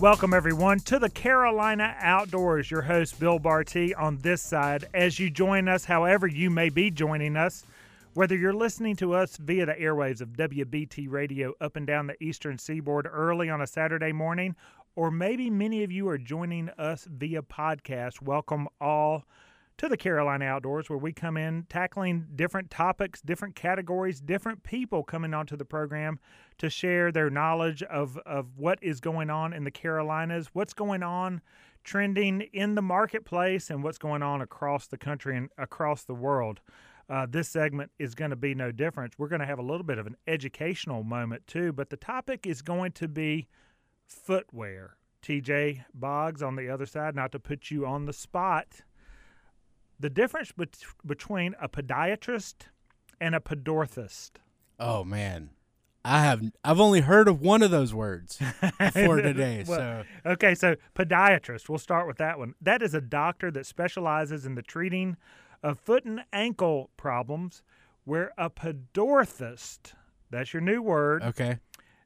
Welcome, everyone, to the Carolina Outdoors. Your host, Bill Barty, on this side. As you join us, however, you may be joining us, whether you're listening to us via the airwaves of WBT radio up and down the eastern seaboard early on a Saturday morning, or maybe many of you are joining us via podcast, welcome all to the Carolina Outdoors, where we come in tackling different topics, different categories, different people coming onto the program to share their knowledge of, of what is going on in the Carolinas, what's going on trending in the marketplace, and what's going on across the country and across the world. Uh, this segment is going to be no different. We're going to have a little bit of an educational moment too, but the topic is going to be footwear. TJ Boggs on the other side, not to put you on the spot the difference bet- between a podiatrist and a pedorthist. Oh man, I have I've only heard of one of those words for today. well, so okay, so podiatrist. We'll start with that one. That is a doctor that specializes in the treating of foot and ankle problems. Where a pedorthist, that's your new word. Okay.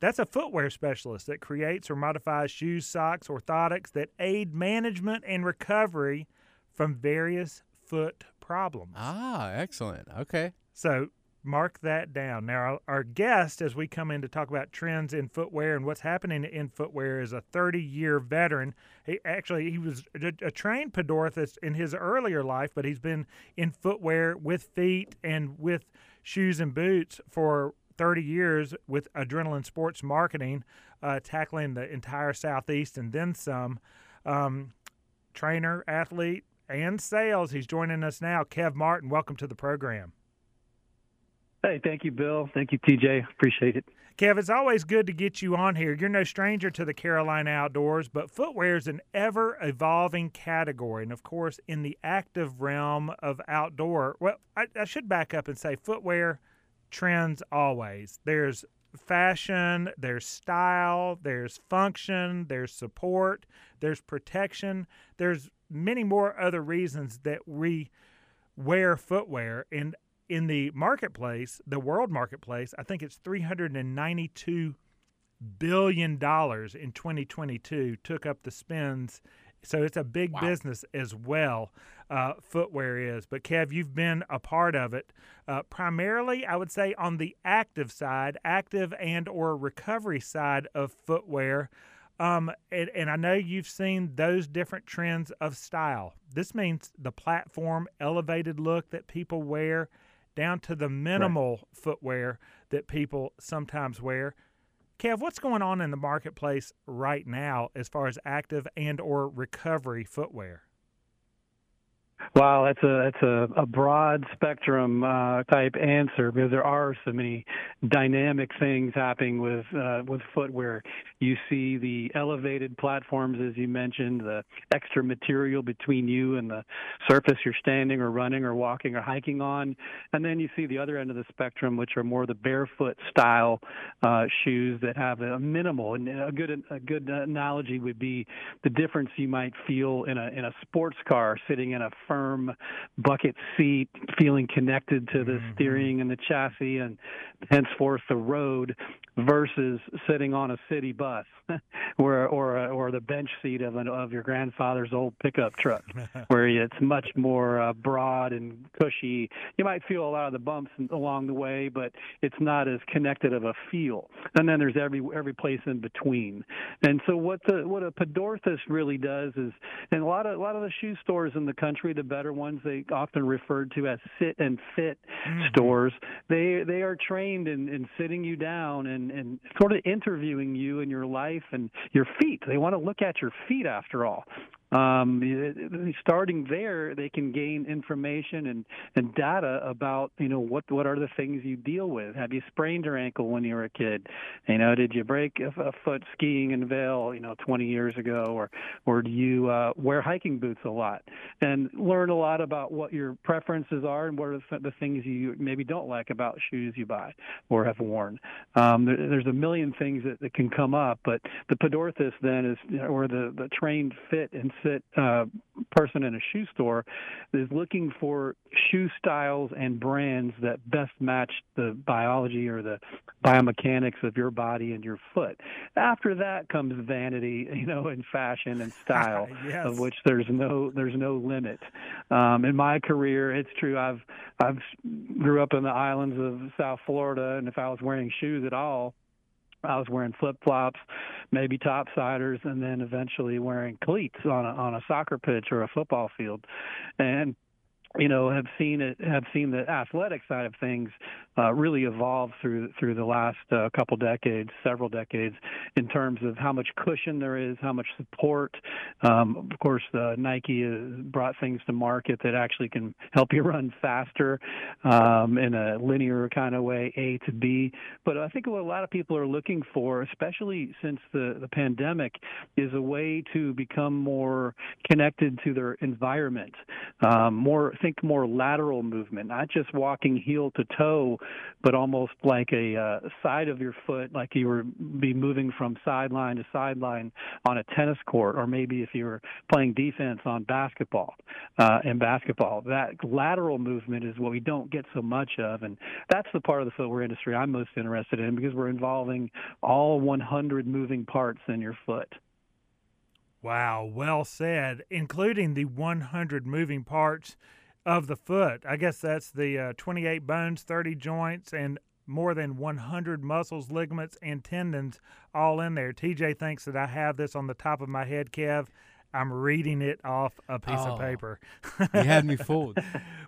That's a footwear specialist that creates or modifies shoes, socks, orthotics that aid management and recovery from various foot problems. Ah, excellent. Okay. So mark that down. Now, our, our, guest, as we come in to talk about trends in footwear and what's happening in footwear, is a 30-year veteran. He actually he was a, a trained pedorthist in his earlier life, but he's been in footwear with feet and with shoes and boots for 30 years with Adrenaline Sports Marketing, uh, tackling the entire Southeast and then some. Um, trainer, athlete, and sales. He's joining us now. Kev Martin, welcome to the program. Hey, thank you, Bill. Thank you, TJ. Appreciate it. Kev, it's always good to get you on here. You're no stranger to the Carolina outdoors, but footwear is an ever evolving category. And of course, in the active realm of outdoor, well, I, I should back up and say footwear trends always. There's fashion, there's style, there's function, there's support, there's protection, there's many more other reasons that we wear footwear. And in the marketplace, the world marketplace, I think it's 392 billion dollars in 2022 took up the spends so it's a big wow. business as well. Uh, footwear is, but Kev, you've been a part of it. Uh, primarily, I would say on the active side, active and or recovery side of footwear. Um, and, and I know you've seen those different trends of style. This means the platform elevated look that people wear, down to the minimal right. footwear that people sometimes wear. Kev, what's going on in the marketplace right now as far as active and or recovery footwear? Wow, that's a that's a, a broad spectrum uh, type answer because there are so many dynamic things happening with uh, with footwear. You see the elevated platforms, as you mentioned, the extra material between you and the surface you're standing or running or walking or hiking on, and then you see the other end of the spectrum, which are more the barefoot style uh, shoes that have a minimal. And a good a good analogy would be the difference you might feel in a in a sports car sitting in a firm bucket seat, feeling connected to the mm-hmm. steering and the chassis and henceforth the road versus sitting on a city bus or or or the bench seat of an, of your grandfather's old pickup truck where it's much more uh, broad and cushy. You might feel a lot of the bumps along the way but it's not as connected of a feel. And then there's every every place in between. And so what the what a pedorthist really does is and a lot of a lot of the shoe stores in the country the better ones they often referred to as sit and fit mm-hmm. stores they they are trained in, in sitting you down and and, sort of interviewing you and your life and your feet. They want to look at your feet after all um, starting there, they can gain information and, and data about you know what what are the things you deal with. Have you sprained your ankle when you were a kid? You know, did you break a, a foot skiing in Vail, you know, 20 years ago, or or do you uh, wear hiking boots a lot? And learn a lot about what your preferences are and what are the, the things you maybe don't like about shoes you buy or have worn. Um, there, there's a million things that, that can come up, but the pedorthist then is or the the trained fit and sit uh, person in a shoe store is looking for shoe styles and brands that best match the biology or the biomechanics of your body and your foot. After that comes vanity, you know, and fashion and style, yes. of which there's no there's no limit. Um, in my career, it's true. I've I've grew up in the islands of South Florida, and if I was wearing shoes at all, I was wearing flip flops, maybe topsiders, and then eventually wearing cleats on a on a soccer pitch or a football field, and you know have seen it have seen the athletic side of things uh, really evolve through through the last uh, couple decades, several decades, in terms of how much cushion there is, how much support. Um, of course, uh, Nike has brought things to market that actually can help you run faster um, in a linear kind of way, A to B. But I think what a lot of people are looking for, especially since the the pandemic, is a way to become more connected to their environment, um, more think more lateral movement, not just walking heel to toe, but almost like a uh, side of your foot, like you were be moving from sideline to sideline on a tennis court, or maybe if you were playing defense on basketball. Uh, in basketball, that lateral movement is what we don't get so much of, and that's the part of the footwear industry I'm most interested in because we're involving all 100 moving parts in your foot. Wow, well said, including the 100 moving parts of the foot. I guess that's the uh, 28 bones, 30 joints, and more than 100 muscles, ligaments, and tendons all in there. TJ thinks that I have this on the top of my head, Kev. I'm reading it off a piece Oh. of paper. You had me fooled.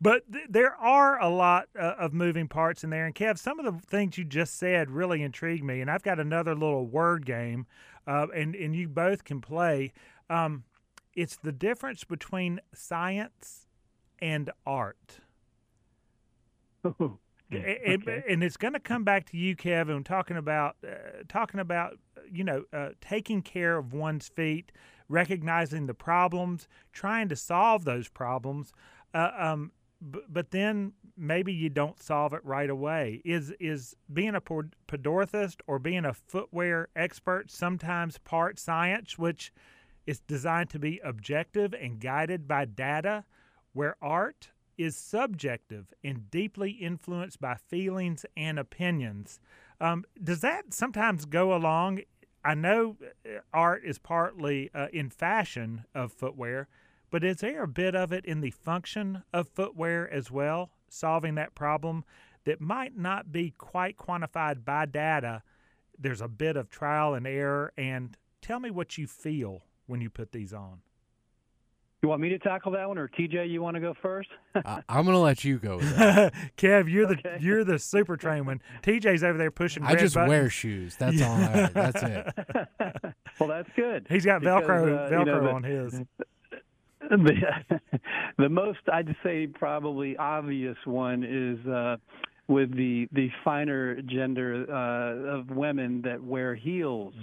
but th- there are a lot uh, of moving parts in there. And Kev, some of the things you just said really intrigued me. And I've got another little word game, uh, and and you both can play. Um, it's the difference between science and art. A- and, Okay. and it's going to come back to you, Kevin, talking about uh, talking about you know uh, taking care of one's feet, recognizing the problems, trying to solve those problems, uh, um, b- but then maybe you don't solve it right away. Is is being a pod- pedorthist or being a footwear expert sometimes part science, which is designed to be objective and guided by data, where art is subjective and deeply influenced by feelings and opinions. Um, does that sometimes go along? I know uh, art is partly uh, in fashion of footwear, but is there a bit of it in the function of footwear as well, solving that problem that might not be quite quantified by data? There's a bit of trial and error, and tell me what you feel when you put these on. You want me to tackle that one, or TJ? You want to go first? I, I'm gonna let you go with that. Kev, you're the you're the super train one. TJ's over there pushing. I red just buttons. wear shoes. That's all. I, that's it. well, that's good. He's got because, Velcro uh, you Velcro know, the- on his. the, the most I'd say probably obvious one is uh, with the the finer gender uh, of women that wear heels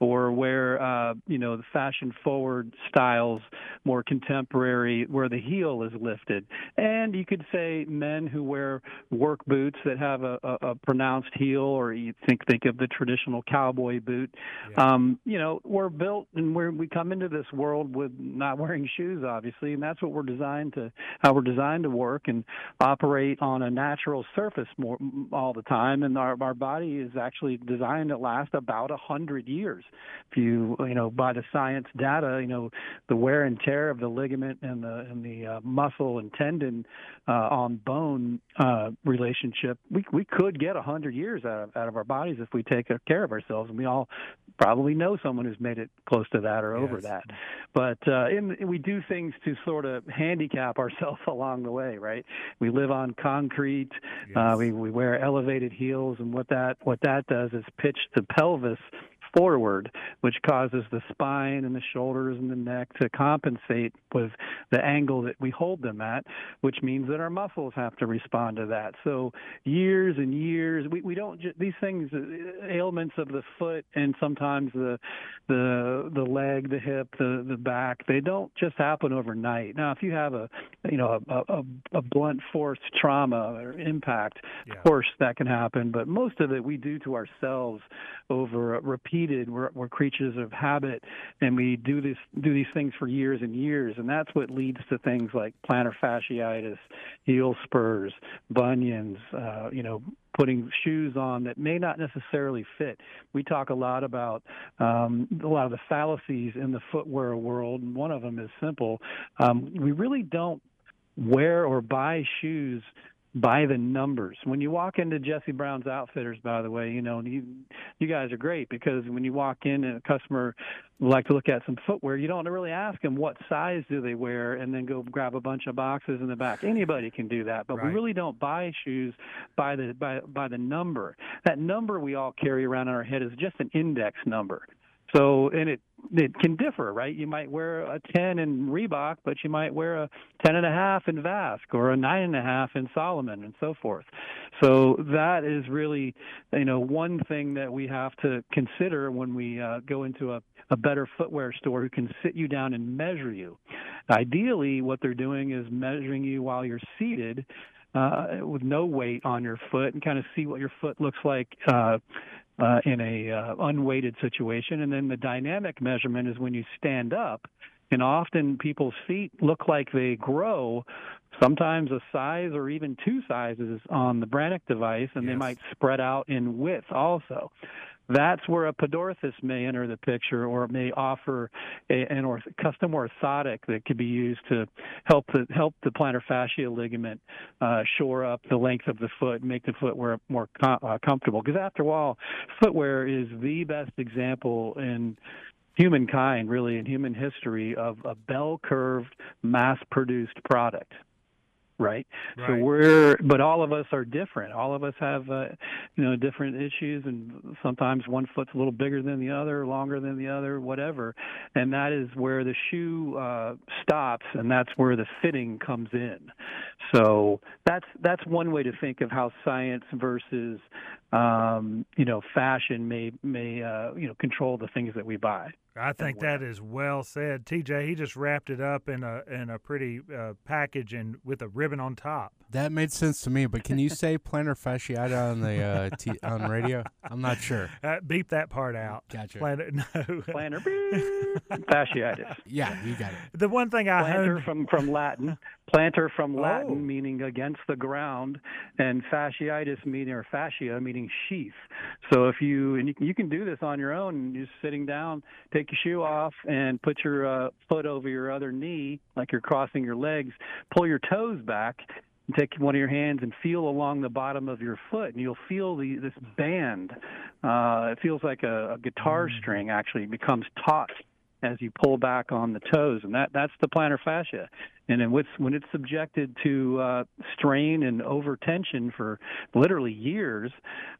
or wear uh, you know the fashion forward styles, more contemporary, where the heel is lifted, and you could say men who wear work boots that have a, a, a pronounced heel, or you think think of the traditional cowboy boot. Yeah. Um, you know, we're built and we're, we come into this world with not wearing shoes, obviously, and that's what we're designed to how we're designed to work and operate on a natural surface more all the time. And our our body is actually designed to last about a hundred years. If you you know by the science data, you know the wear and tear of the ligament and the and the uh, muscle and tendon uh, on bone uh, relationship, we we could get a hundred years out of out of our bodies if we take care of ourselves, and we all probably know someone who's made it close to that or over Yes. that. But uh, in, we do things to sort of handicap ourselves along the way, right? We live on concrete. Uh, Yes. We we wear elevated heels, and what that what that does is pitch the pelvis forward, which causes the spine and the shoulders and the neck to compensate with the angle that we hold them at, which means that our muscles have to respond to that. So years and years, we, we don't ju- these things uh, ailments of the foot and sometimes the the the leg, the hip, the the back, they don't just happen overnight. Now, if you have a you know a a, a blunt force trauma or impact, Yeah. of course that can happen, but most of it we do to ourselves over repeated seated, we're, we're creatures of habit, and we do this do these things for years and years, and that's what leads to things like plantar fasciitis, heel spurs, bunions, uh, you know, putting shoes on that may not necessarily fit. We talk a lot about um, a lot of the fallacies in the footwear world, and one of them is simple. Um, we really don't wear or buy shoes by the numbers. When you walk into Jesse Brown's Outfitters, by the way, you know you you guys are great because when you walk in and a customer would like to look at some footwear, you don't really ask them what size do they wear and then go grab a bunch of boxes in the back. Anybody can do that, but Right. we really don't buy shoes by the by by the number. That number we all carry around in our head is just an index number. So, and it it can differ, right? You might wear a 10 in Reebok, but you might wear a 10 and a half in Vasque or a nine and a half in Salomon and so forth. So that is really, you know, one thing that we have to consider when we uh, go into a, a better footwear store who can sit you down and measure you. Ideally, what they're doing is measuring you while you're seated uh, with no weight on your foot and kind of see what your foot looks like uh, uh, in a uh, unweighted situation. And then the dynamic measurement is when you stand up. And often people's feet look like they grow, sometimes a size or even two sizes on the Brannock device, and they might spread out in width also. That's where a podorthus may enter the picture, or may offer a, an orth, custom orthotic that could be used to help the help the plantar fascia ligament uh, shore up the length of the foot, make the footwear more com- uh, comfortable. Because after all, footwear is the best example in humankind, really in human history, of a bell curved, mass produced product. Right? So we're, but all of us are different. All of us have, uh, you know, different issues, and sometimes one foot's a little bigger than the other, longer than the other, whatever. And that is where the shoe uh, stops, and that's where the fitting comes in. So that's that's one way to think of how science versus, um, you know, fashion may may uh, you know control the things that we buy. I think that is well said, TJ. He just wrapped it up in a in a pretty uh, package and with a ribbon on top. That made sense to me, but can you say plantar fasciitis on the uh, t- on radio? I'm not sure. Uh, beep that part out. Gotcha. Planet, no. Plantar fasciitis. Yeah, you got it. the one thing I plantar honed, from from Latin, plantar from Latin Oh. meaning against the ground, and fasciitis meaning or fascia meaning sheath. So if you and you, can- you can do this on your own, just sitting down, take your shoe off and put your uh, foot over your other knee, like you're crossing your legs, pull your toes back. and Take one of your hands and feel along the bottom of your foot, and you'll feel the this band. Uh, it feels like a, a guitar string actually becomes taut as you pull back on the toes, and that that's the plantar fascia. And then when it's subjected to uh, strain and overtension for literally years,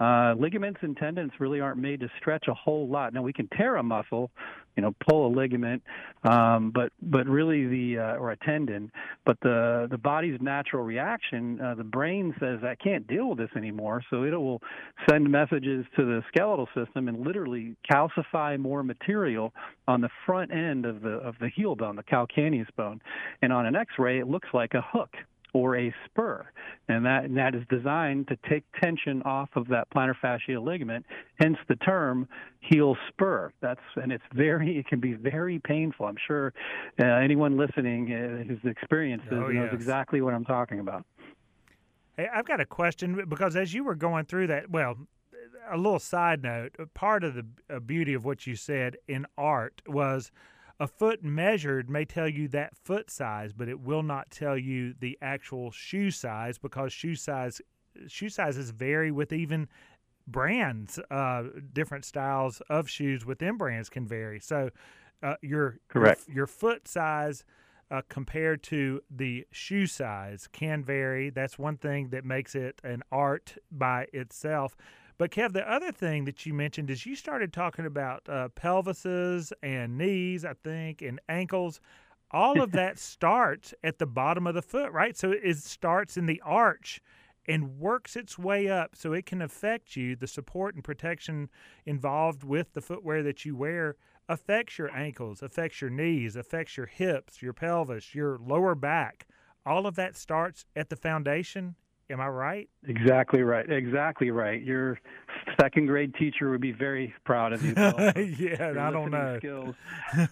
uh, ligaments and tendons really aren't made to stretch a whole lot. Now we can tear a muscle, you know, pull a ligament, um, but but really the uh, or a tendon, but the the body's natural reaction, uh, the brain says I can't deal with this anymore, so it will send messages to the skeletal system and literally calcify more material on the front end of the of the heel bone, the calcaneus bone, and on an X-ray it looks like a hook or a spur, and that and that is designed to take tension off of that plantar fascial ligament. Hence the term heel spur. That's and it's very it can be very painful. I'm sure uh, anyone listening uh, who's experienced Oh, knows yes. exactly what I'm talking about. Hey, I've got a question because as you were going through that, well, a little side note. Part of the uh, beauty of what you said in art was a foot measured may tell you that foot size, but it will not tell you the actual shoe size because shoe size shoe sizes vary with even brands. Uh, different styles of shoes within brands can vary. So uh, your Correct. your, your foot size uh, compared to the shoe size can vary. That's one thing that makes it an art by itself. But Kev, the other thing that you mentioned is you started talking about uh, pelvises and knees, I think, and ankles. All of that starts at the bottom of the foot, right? So it starts in the arch and works its way up so it can affect you. The support and protection involved with the footwear that you wear affects your ankles, affects your knees, affects your hips, your pelvis, your lower back. All of that starts at the foundation. Am I right? Exactly right. Exactly right. Your second grade teacher would be very proud of you. Yeah, I don't know. Skills.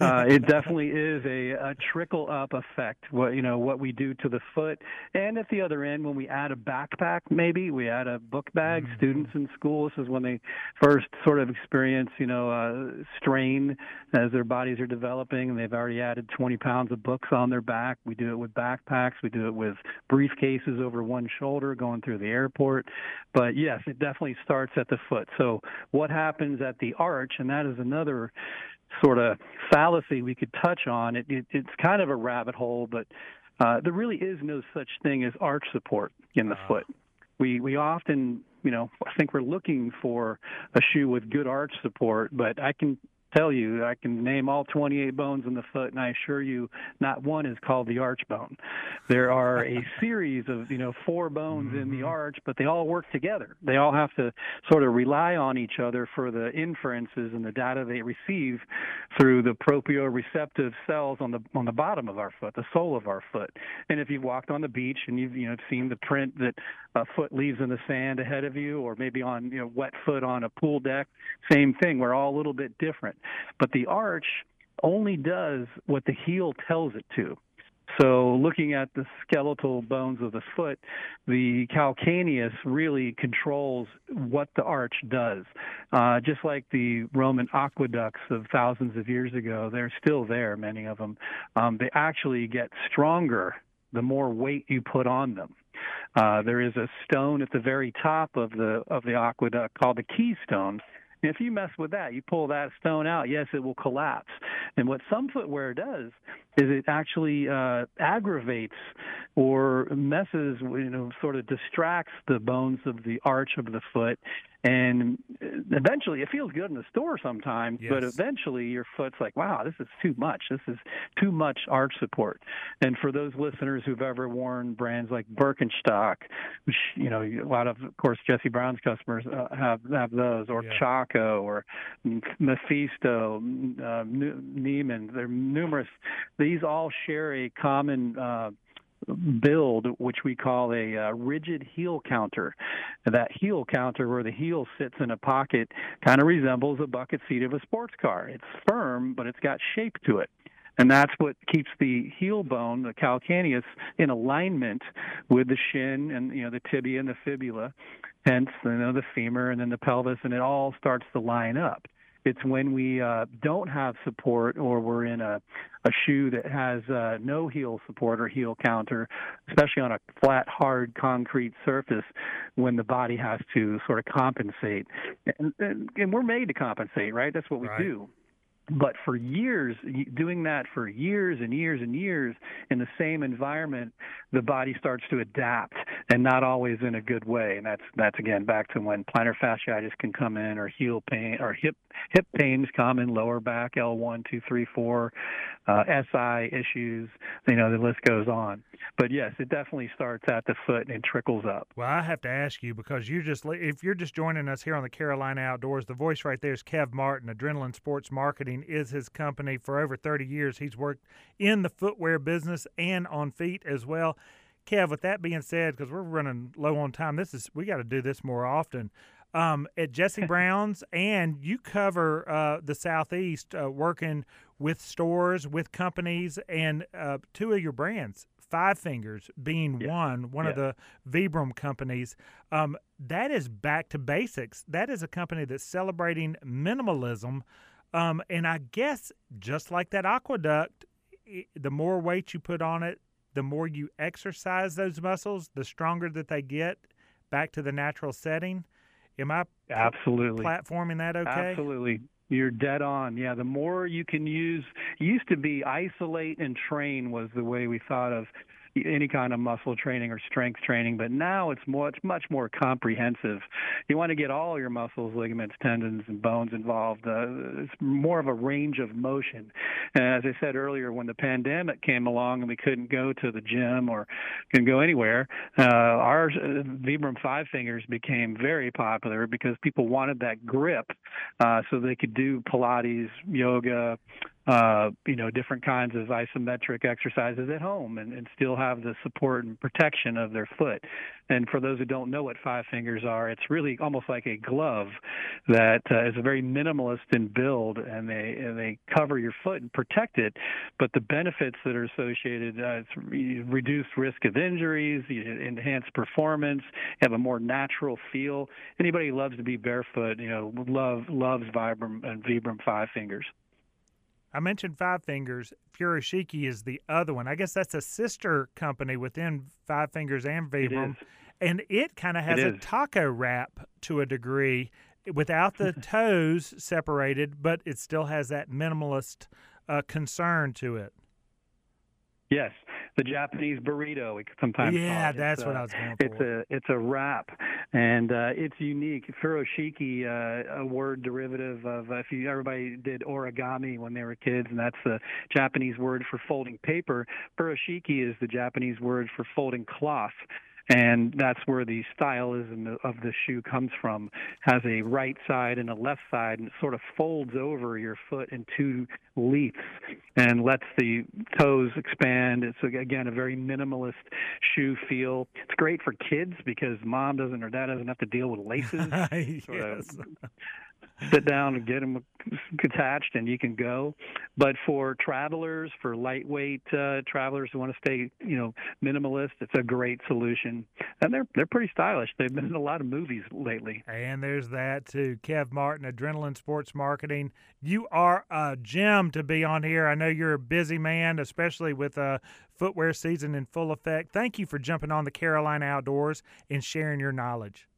Uh, it definitely is a, a trickle up effect. What you know, what we do to the foot, and at the other end, when we add a backpack, maybe we add a book bag. Mm-hmm. Students in school, this is when they first sort of experience, you know, uh, strain as their bodies are developing, and they've already added 20 pounds of books on their back. We do it with backpacks. We do it with briefcases over one shoulder going through the airport. But yes, it definitely starts at the foot. So what happens at the arch, and that is another sort of fallacy we could touch on. It, it, it's kind of a rabbit hole, but uh, there really is no such thing as arch support in the foot. We we often, you know, I think we're looking for a shoe with good arch support, but I can tell you, I can name all 28 bones in the foot, and I assure you, not one is called the arch bone. There are a series of, you know, four bones in the mm-hmm. arch, but they all work together. They all have to sort of rely on each other for the inferences and the data they receive through the proprioceptive cells on the on the bottom of our foot, the sole of our foot. And if you've walked on the beach and you've you know seen the print that a foot leaves in the sand ahead of you, or maybe on you know wet foot on a pool deck, same thing. We're all a little bit different. But the arch only does what the heel tells it to. So, looking at the skeletal bones of the foot, the calcaneus really controls what the arch does. Uh, just like the Roman aqueducts of thousands of years ago, they're still there, many of them. Um, they actually get stronger the more weight you put on them. Uh, there is a stone at the very top of the of the aqueduct called the keystone, if you mess with that, you pull that stone out, yes, it will collapse. And what some footwear does is it actually uh, aggravates or messes, you know, sort of distracts the bones of the arch of the foot. And eventually, it feels good in the store sometimes, Yes. but eventually your foot's like, wow, this is too much. This is too much arch support. And for those listeners who've ever worn brands like Birkenstock, which you know a lot of, of course, Jesse Brown's customers uh, have have those, or Yeah. Chaco, or Mephisto, uh, Ne- Neiman. There are numerous. These all share a common. Uh, build which we call a uh, rigid heel counter. That heel counter where the heel sits in a pocket kind of resembles a bucket seat of a sports car. It's firm but it's got shape to it. And that's what keeps the heel bone, the calcaneus, in alignment with the shin and you know the tibia and the fibula, hence you know the femur and then the pelvis, and it all starts to line up. It's when we uh, don't have support or we're in a, a shoe that has uh, no heel support or heel counter, especially on a flat, hard concrete surface, when the body has to sort of compensate. And, and, and we're made to compensate, right? That's what we Right. do. But for years, doing that for years and years and years in the same environment, the body starts to adapt, and not always in a good way. And that's that's again back to when plantar fasciitis can come in, or heel pain, or hip hip pains come in, lower back, L one, two, three, four, uh, SI issues. You know, the list goes on. But yes, it definitely starts at the foot and trickles up. Well, I have to ask you because you just if you're just joining us here on the Carolina Outdoors, the voice right there is Kev Martin. Adrenaline Sports Marketing is his company for over 30 years. He's worked in the footwear business and on feet as well. Kev, with that being said, because we're running low on time, this is we got to do this more often. Um, at Jesse Brown's, and you cover uh, the southeast, uh, working with stores, with companies, and uh, two of your brands, Five Fingers being Yeah. one, one of the Vibram companies. Um, that is back to basics. That is a company that's celebrating minimalism. Um, and I guess just like that aqueduct, i the more weight you put on it, the more you exercise those muscles, the stronger that they get back to the natural setting. Am I Absolutely. platforming that okay? Absolutely. You're dead on. Yeah, the more you can use used to be isolate and train was the way we thought of any kind of muscle training or strength training, but now it's much much more comprehensive. You want to get all your muscles, ligaments, tendons, and bones involved. Uh, it's more of a range of motion. And as I said earlier, when the pandemic came along and we couldn't go to the gym or couldn't go anywhere, uh, our uh, Vibram Five Fingers became very popular because people wanted that grip, uh, so they could do Pilates, yoga, uh, you know, different kinds of isometric exercises at home and, and still have the support and protection of their foot. And for those who don't know what five fingers are, it's really almost like a glove that uh, is very minimalist in build, and they and they cover your foot and protect it. But the benefits that are associated, uh, it's reduced risk of injuries, enhanced performance, have a more natural feel. Anybody who loves to be barefoot, you know, love loves Vibram and Vibram five fingers. I mentioned Five Fingers. Furoshiki is the other one. I guess that's a sister company within Five Fingers and Vibram. And it kind of has a taco wrap to a degree without the toes separated, but it still has that minimalist uh, concern to it. Yes, the Japanese burrito. We could sometimes yeah, that's what I was going for. It's a it's a wrap, and uh, it's unique. Furoshiki, uh, a word derivative of if you everybody did origami when they were kids, and that's the Japanese word for folding paper. Furoshiki is the Japanese word for folding cloth and that's where the stylism of the shoe comes from. Has a right side and a left side, and it sort of folds over your foot in two leaps and lets the toes expand. It's again a very minimalist shoe feel. It's great for kids because mom doesn't or dad doesn't have to deal with laces. yes sit down and get them attached and you can go. But for travelers for lightweight uh, travelers who want to stay you know minimalist it's a great solution. And they're they're pretty stylish. They've been in a lot of movies lately. And there's that too. Kev martin adrenaline sports marketing. You are a gem to be on here. I know you're a busy man especially with uh footwear season in full effect. Thank you for jumping on the carolina outdoors and sharing your knowledge